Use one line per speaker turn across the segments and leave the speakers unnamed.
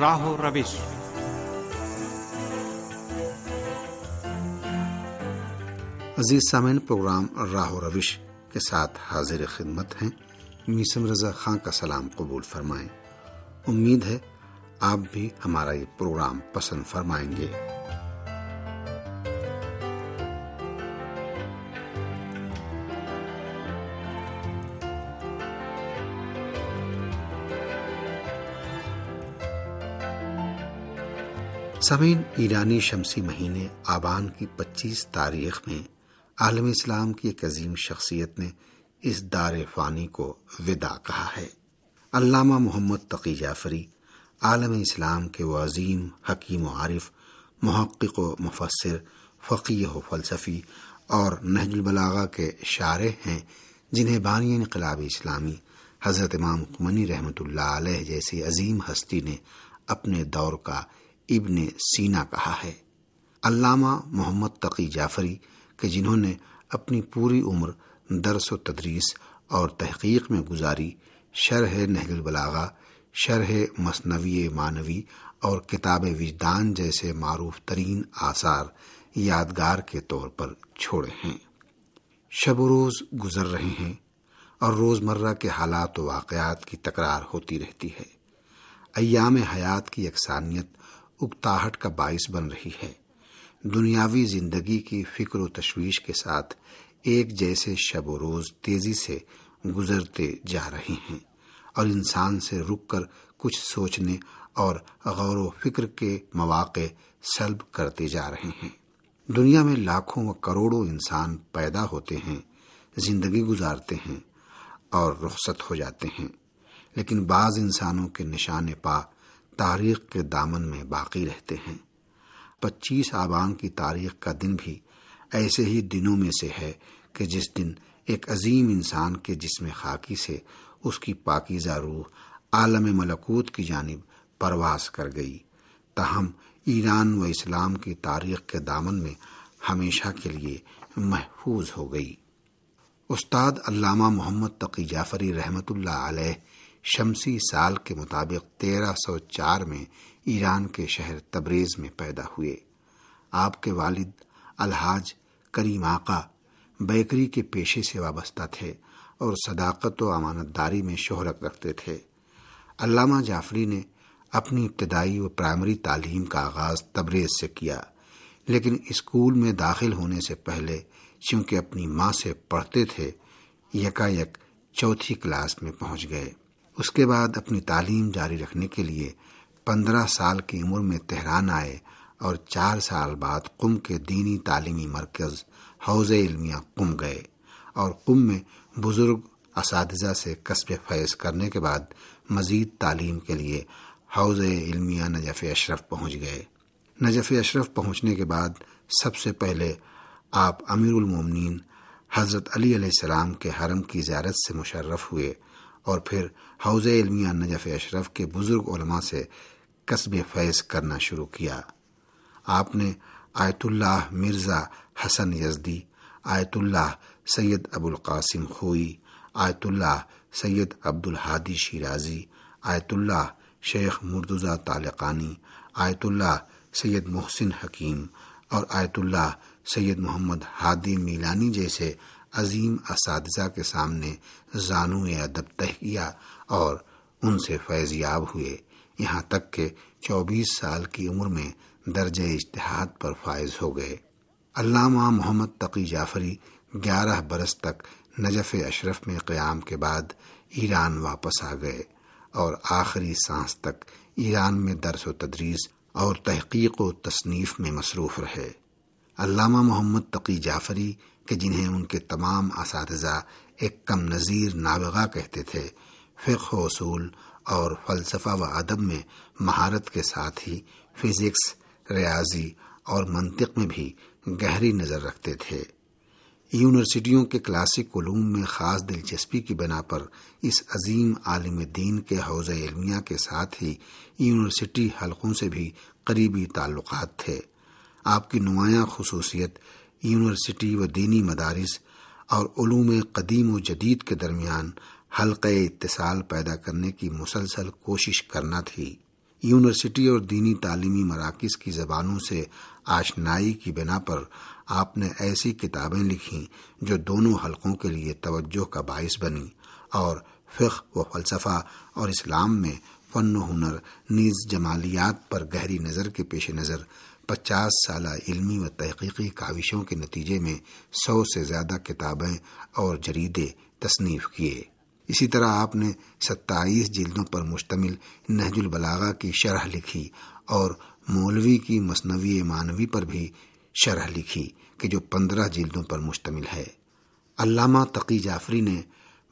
راہ و روش
عزیز سامعین، پروگرام راہ و روش کے ساتھ حاضر خدمت ہیں۔ میسم رضا خان کا سلام قبول فرمائیں۔ امید ہے آپ بھی ہمارا یہ پروگرام پسند فرمائیں گے۔ سمین ایرانی شمسی مہینے آبان کی پچیس تاریخ میں عالم اسلام کی ایک عظیم شخصیت نے اس دار فانی کو ودا کہا ہے۔ علامہ محمد تقی جعفری، عالم اسلام کے وہ عظیم، حکیم و عارف، محقق و مفسر فقی و فلسفی اور نہج البلاغا کے شارع ہیں جنہیں بانی انقلاب اسلامی حضرت امام قمنی رحمۃ اللہ علیہ جیسی عظیم ہستی نے اپنے دور کا ابن سینا کہا ہے۔ علامہ محمد تقی جعفری کہ جنہوں نے اپنی پوری عمر درس و تدریس اور تحقیق میں گزاری، شرح نہج البلاغا شرح مصنوی معنوی اور کتاب وجدان جیسے معروف ترین آثار یادگار کے طور پر چھوڑے ہیں۔ شب و روز گزر رہے ہیں اور روزمرہ کے حالات و واقعات کی تکرار ہوتی رہتی ہے۔ ایام حیات کی یکسانیت اکتاہٹ کا باعث بن رہی ہے۔ دنیاوی زندگی کی فکر و تشویش کے ساتھ ایک جیسے شب و روز تیزی سے گزرتے جا رہے ہیں اور انسان سے رک کر کچھ سوچنے اور غور و فکر کے مواقع سلب کرتے جا رہے ہیں۔ دنیا میں لاکھوں و کروڑوں انسان پیدا ہوتے ہیں، زندگی گزارتے ہیں اور رخصت ہو جاتے ہیں، لیکن بعض انسانوں کے نشان پا تاریخ کے دامن میں باقی رہتے ہیں۔ پچیس آبان کی تاریخ کا دن بھی ایسے ہی دنوں میں سے ہے کہ جس دن ایک عظیم انسان کے جسم خاکی سے اس کی پاکیزہ روح عالم ملکوت کی جانب پرواز کر گئی۔ تاہم، ایران و اسلام کی تاریخ کے دامن میں ہمیشہ کے لیے محفوظ ہو گئی۔ استاد علامہ محمد تقی جعفری رحمۃ اللہ علیہ شمسی سال کے مطابق تیرہ سو چار میں ایران کے شہر تبریز میں پیدا ہوئے۔ آپ کے والد الحاج کریم آقا بیکری کے پیشے سے وابستہ تھے اور صداقت و امانت داری میں شہرت رکھتے تھے۔ علامہ جعفری نے اپنی ابتدائی و پرائمری تعلیم کا آغاز تبریز سے کیا، لیکن اسکول میں داخل ہونے سے پہلے چونکہ اپنی ماں سے پڑھتے تھے یکا یک چوتھی کلاس میں پہنچ گئے۔ اس کے بعد اپنی تعلیم جاری رکھنے کے لیے پندرہ سال کی عمر میں تہران آئے اور چار سال بعد قم کے دینی تعلیمی مرکز حوض علمیہ قم گئے اور قم میں بزرگ اساتذہ سے قصب فیض کرنے کے بعد مزید تعلیم کے لیے حوض علمیہ نجف اشرف پہنچ گئے۔ نجف اشرف پہنچنے کے بعد سب سے پہلے آپ امیر المومنین حضرت علی علیہ السلام کے حرم کی زیارت سے مشرف ہوئے۔ اور پھر حوض علمیہ نجف اشرف کے بزرگ علماء سے قصب فیض کرنا شروع کیا۔ آپ نے آیت اللہ مرزا حسن یزدی، آیت اللہ سید ابو القاسم خوئی، آیت اللہ سید عبد الحادی شیرازی، آیت اللہ شیخ مردزہ طالقانی، آیت اللہ سید محسن حکیم اور آیت اللہ سید محمد ہادی میلانی جیسے عظیم اساتذہ کے سامنے زانو ادب تہ کیا اور ان سے فیض یاب ہوئے۔ یہاں تک کہ چوبیس سال کی عمر میں درجہ اشتہاد پر فائز ہو گئے۔ علامہ محمد تقی جعفری گیارہ برس تک نجف اشرف میں قیام کے بعد ایران واپس آ گئے اور آخری سانس تک ایران میں درس و تدریس اور تحقیق و تصنیف میں مصروف رہے۔ علامہ محمد تقی جعفری کہ جنہیں ان کے تمام اساتذہ ایک کم نظیر نابغہ کہتے تھے، فقہ و اصول اور فلسفہ و ادب میں مہارت کے ساتھ ہی فزکس، ریاضی اور منطق میں بھی گہری نظر رکھتے تھے۔ یونیورسٹیوں کے کلاسک علوم میں خاص دلچسپی کی بنا پر اس عظیم عالم دین کے حوض علمیہ کے ساتھ ہی یونیورسٹی حلقوں سے بھی قریبی تعلقات تھے۔ آپ کی نمایاں خصوصیت، یونیورسٹی و دینی مدارس اور علوم قدیم و جدید کے درمیان حلقہ اتصال پیدا کرنے کی مسلسل کوشش کرنا تھی۔ یونیورسٹی اور دینی تعلیمی مراکز کی زبانوں سے آشنائی کی بنا پر آپ نے ایسی کتابیں لکھی جو دونوں حلقوں کے لیے توجہ کا باعث بنی اور فقہ و فلسفہ اور اسلام میں فن و ہنر، نیز جمالیات پر گہری نظر کے پیش نظر پچاس سالہ علمی و تحقیقی کاوشوں کے نتیجے میں سو سے زیادہ کتابیں اور جریدے تصنیف کیے۔ اسی طرح آپ نے ستائیس جلدوں پر مشتمل نہج البلاغا کی شرح لکھی اور مولوی کی مصنوعی مانوی پر بھی شرح لکھی کہ جو پندرہ جلدوں پر مشتمل ہے۔ علامہ تقی جعفری نے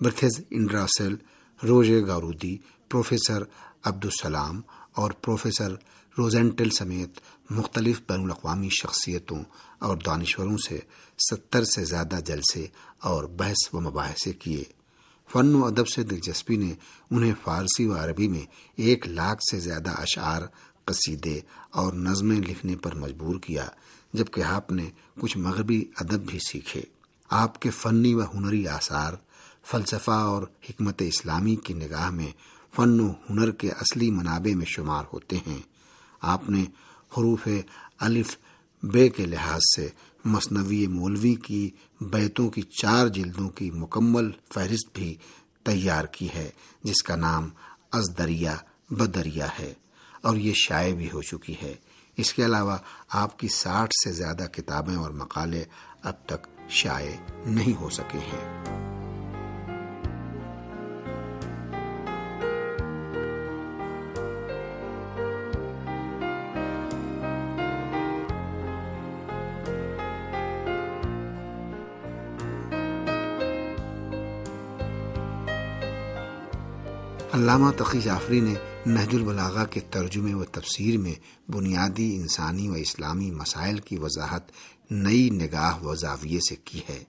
برتھز انڈراسل روژے گارودی، پروفیسر عبدالسلام اور پروفیسر روزینٹل سمیت مختلف بین الاقوامی شخصیتوں اور دانشوروں سے ستر سے زیادہ جلسے اور بحث و مباحثے کیے۔ فن و ادب سے دلچسپی نے انہیں فارسی و عربی میں ایک لاکھ سے زیادہ اشعار، قصیدے اور نظمیں لکھنے پر مجبور کیا، جبکہ آپ نے کچھ مغربی ادب بھی سیکھے۔ آپ کے فنی و ہنری آثار، فلسفہ اور حکمت اسلامی کی نگاہ میں فن و ہنر کے اصلی منابع میں شمار ہوتے ہیں۔ آپ نے حروف الف بے کے لحاظ سے مصنوی مولوی کی بیتوں کی چار جلدوں کی مکمل فہرست بھی تیار کی ہے، جس کا نام از دریا بدریا ہے، اور یہ شائع بھی ہو چکی ہے۔ اس کے علاوہ آپ کی ساٹھ سے زیادہ کتابیں اور مقالے اب تک شائع نہیں ہو سکے ہیں۔ علامہ تقی جعفری نے نہج البلاغا کے ترجمے و تفسیر میں بنیادی انسانی و اسلامی مسائل کی وضاحت نئی نگاہ و زاویے سے کی ہے۔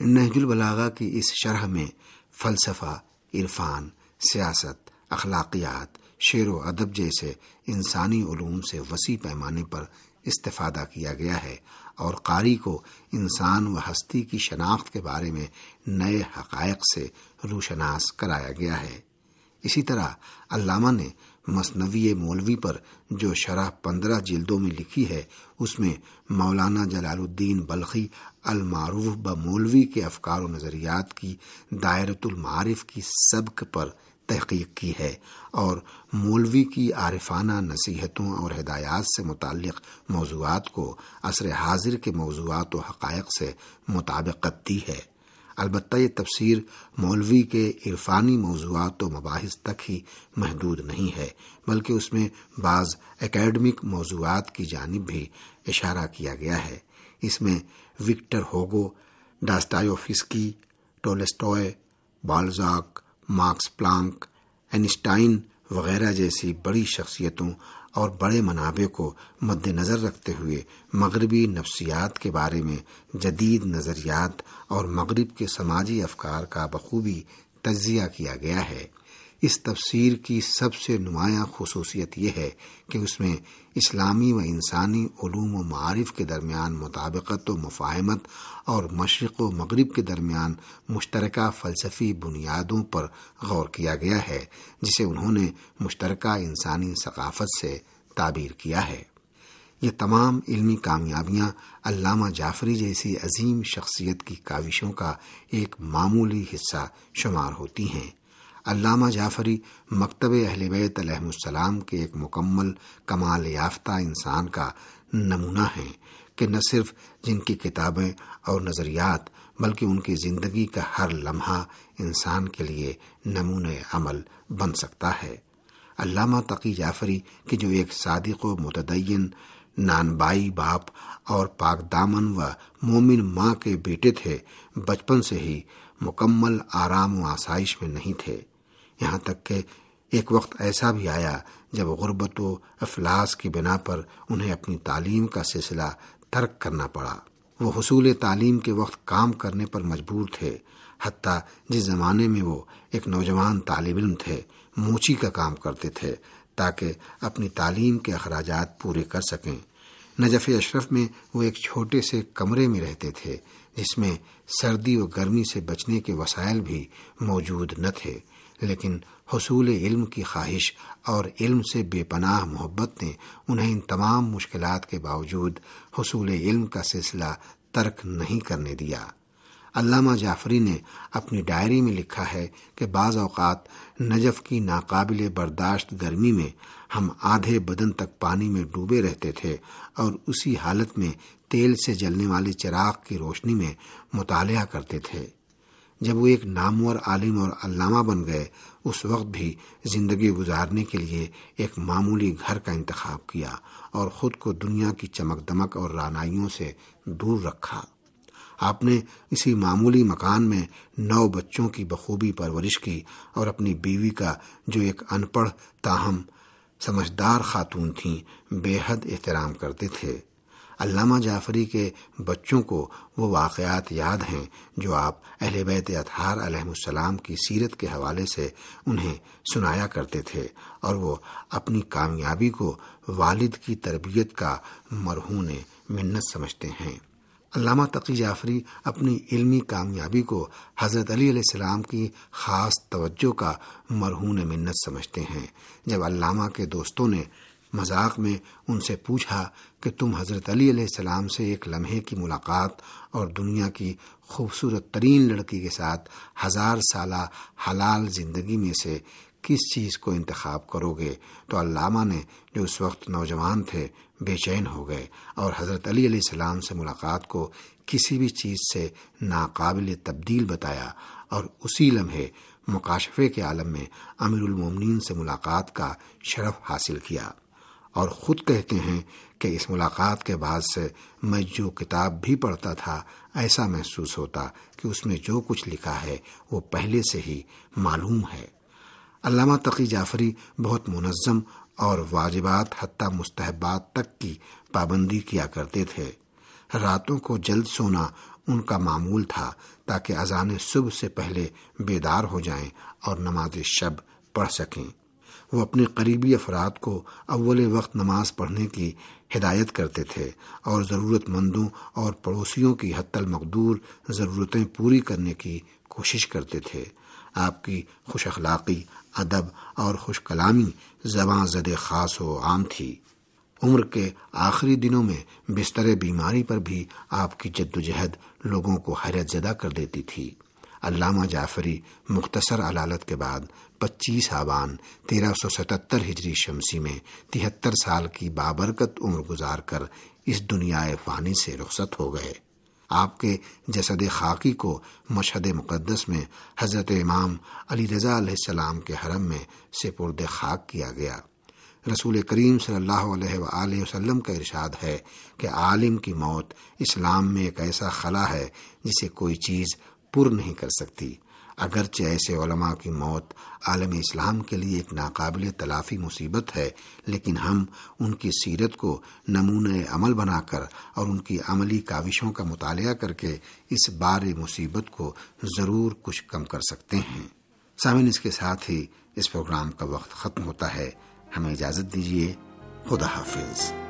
نہج البلاغا کی اس شرح میں فلسفہ، عرفان، سیاست، اخلاقیات، شعر و ادب جیسے انسانی علوم سے وسیع پیمانے پر استفادہ کیا گیا ہے اور قاری کو انسان و ہستی کی شناخت کے بارے میں نئے حقائق سے روشناس کرایا گیا ہے۔ اسی طرح علامہ نے مصنوی مولوی پر جو شرح پندرہ جلدوں میں لکھی ہے، اس میں مولانا جلال الدین بلخی المعروف ب مولوی کے افکار و نظریات کی دائرۃ المعارف کی سبق پر تحقیق کی ہے اور مولوی کی عارفانہ نصیحتوں اور ہدایات سے متعلق موضوعات کو عصر حاضر کے موضوعات و حقائق سے مطابقت دی ہے۔ البتہ یہ تفسیر مولوی کے عرفانی موضوعات و مباحث تک ہی محدود نہیں ہے، بلکہ اس میں بعض اکیڈمک موضوعات کی جانب بھی اشارہ کیا گیا ہے۔ اس میں Victor Hugo Dostoevsky Tolstoy, Balzac, Max Planck, Einstein وغیرہ جیسی بڑی شخصیتوں اور بڑے منابع کو مد نظر رکھتے ہوئے مغربی نفسیات کے بارے میں جدید نظریات اور مغرب کے سماجی افکار کا بخوبی تجزیہ کیا گیا ہے۔ اس تفسیر کی سب سے نمایاں خصوصیت یہ ہے کہ اس میں اسلامی و انسانی علوم و معارف کے درمیان مطابقت و مفاہمت اور مشرق و مغرب کے درمیان مشترکہ فلسفی بنیادوں پر غور کیا گیا ہے، جسے انہوں نے مشترکہ انسانی ثقافت سے تعبیر کیا ہے۔ یہ تمام علمی کامیابیاں علامہ جعفری جیسی عظیم شخصیت کی کاوشوں کا ایک معمولی حصہ شمار ہوتی ہیں۔ علامہ جعفری مکتب اہل بیت علیہ السلام کے ایک مکمل کمال یافتہ انسان کا نمونہ ہیں کہ نہ صرف جن کی کتابیں اور نظریات بلکہ ان کی زندگی کا ہر لمحہ انسان کے لیے نمون عمل بن سکتا ہے۔ علامہ تقی جعفری کہ جو ایک صادق و متدین نان بائی باپ اور پاک دامن و مومن ماں کے بیٹے تھے، بچپن سے ہی مکمل آرام و آسائش میں نہیں تھے۔ یہاں تک کہ ایک وقت ایسا بھی آیا جب غربت و افلاس کی بنا پر انہیں اپنی تعلیم کا سلسلہ ترک کرنا پڑا۔ وہ حصول تعلیم کے وقت کام کرنے پر مجبور تھے۔ حتیٰ جس زمانے میں وہ ایک نوجوان طالب علم تھے، موچی کا کام کرتے تھے تاکہ اپنی تعلیم کے اخراجات پورے کر سکیں۔ نجف اشرف میں وہ ایک چھوٹے سے کمرے میں رہتے تھے، جس میں سردی و گرمی سے بچنے کے وسائل بھی موجود نہ تھے۔ لیکن حصول علم کی خواہش اور علم سے بے پناہ محبت نے انہیں ان تمام مشکلات کے باوجود حصول علم کا سلسلہ ترک نہیں کرنے دیا۔ علامہ جعفری نے اپنی ڈائری میں لکھا ہے کہ بعض اوقات نجف کی ناقابل برداشت گرمی میں ہم آدھے بدن تک پانی میں ڈوبے رہتے تھے اور اسی حالت میں تیل سے جلنے والی چراغ کی روشنی میں مطالعہ کرتے تھے۔ جب وہ ایک نامور عالم اور علامہ بن گئے، اس وقت بھی زندگی گزارنے کے لیے ایک معمولی گھر کا انتخاب کیا اور خود کو دنیا کی چمک دمک اور رانائیوں سے دور رکھا۔ آپ نے اسی معمولی مکان میں نو بچوں کی بخوبی پرورش کی اور اپنی بیوی کا جو ایک ان پڑھ تاہم سمجھدار خاتون تھیں، بے حد احترام کرتے تھے۔ علامہ جعفری کے بچوں کو وہ واقعات یاد ہیں جو آپ اہل بیت اطہار علیہ السلام کی سیرت کے حوالے سے انہیں سنایا کرتے تھے اور وہ اپنی کامیابی کو والد کی تربیت کا مرہون منت سمجھتے ہیں۔ علامہ تقی جعفری اپنی علمی کامیابی کو حضرت علی علیہ السلام کی خاص توجہ کا مرہون منت سمجھتے ہیں۔ جب علامہ کے دوستوں نے مذاق میں ان سے پوچھا کہ تم حضرت علی علیہ السلام سے ایک لمحے کی ملاقات اور دنیا کی خوبصورت ترین لڑکی کے ساتھ ہزار سالہ حلال زندگی میں سے کس چیز کو انتخاب کرو گے؟ تو علامہ نے جو اس وقت نوجوان تھے بے چین ہو گئے اور حضرت علی علیہ السلام سے ملاقات کو کسی بھی چیز سے ناقابل تبدیل بتایا اور اسی لمحے مکاشفے کے عالم میں امیر المومنین سے ملاقات کا شرف حاصل کیا۔ اور خود کہتے ہیں کہ اس ملاقات کے بعد سے میں جو کتاب بھی پڑھتا تھا، ایسا محسوس ہوتا کہ اس میں جو کچھ لکھا ہے، وہ پہلے سے ہی معلوم ہے۔ علامہ تقی جعفری بہت منظم اور واجبات حتیٰ مستحبات تک کی پابندی کیا کرتے تھے۔ راتوں کو جلد سونا ان کا معمول تھا تاکہ اذان صبح سے پہلے بیدار ہو جائیں اور نماز شب پڑھ سکیں۔ وہ اپنے قریبی افراد کو اول وقت نماز پڑھنے کی ہدایت کرتے تھے اور ضرورت مندوں اور پڑوسیوں کی حت المقدور ضرورتیں پوری کرنے کی کوشش کرتے تھے۔ آپ کی خوش اخلاقی، ادب اور خوش کلامی زباں زد خاص و عام تھی۔ عمر کے آخری دنوں میں بستر بیماری پر بھی آپ کی جد و جہد لوگوں کو حیرت زدہ کر دیتی تھی۔ علامہ جعفری مختصر علالت کے بعد پچیس آبان تیرہ سو ستتر ہجری شمسی میں تہتر سال کی بابرکت عمر گزار کر اس دنیا فانی سے رخصت ہو گئے۔ آپ کے جسد خاکی کو مشہد مقدس میں حضرت امام علی رضا علیہ السلام کے حرم میں سپرد خاک کیا گیا۔ رسول کریم صلی اللہ علیہ وآلہ وسلم کا ارشاد ہے کہ عالم کی موت اسلام میں ایک ایسا خلا ہے جسے کوئی چیز پر نہیں کر سکتی۔ اگرچہ ایسے علماء کی موت عالم اسلام کے لیے ایک ناقابل تلافی مصیبت ہے، لیکن ہم ان کی سیرت کو نمونۂ عمل بنا کر اور ان کی عملی کاوشوں کا مطالعہ کر کے اس بار مصیبت کو ضرور کچھ کم کر سکتے ہیں۔ سامن اس کے ساتھ ہی اس پروگرام کا وقت ختم ہوتا ہے۔ ہمیں اجازت دیجیے خدا حافظ۔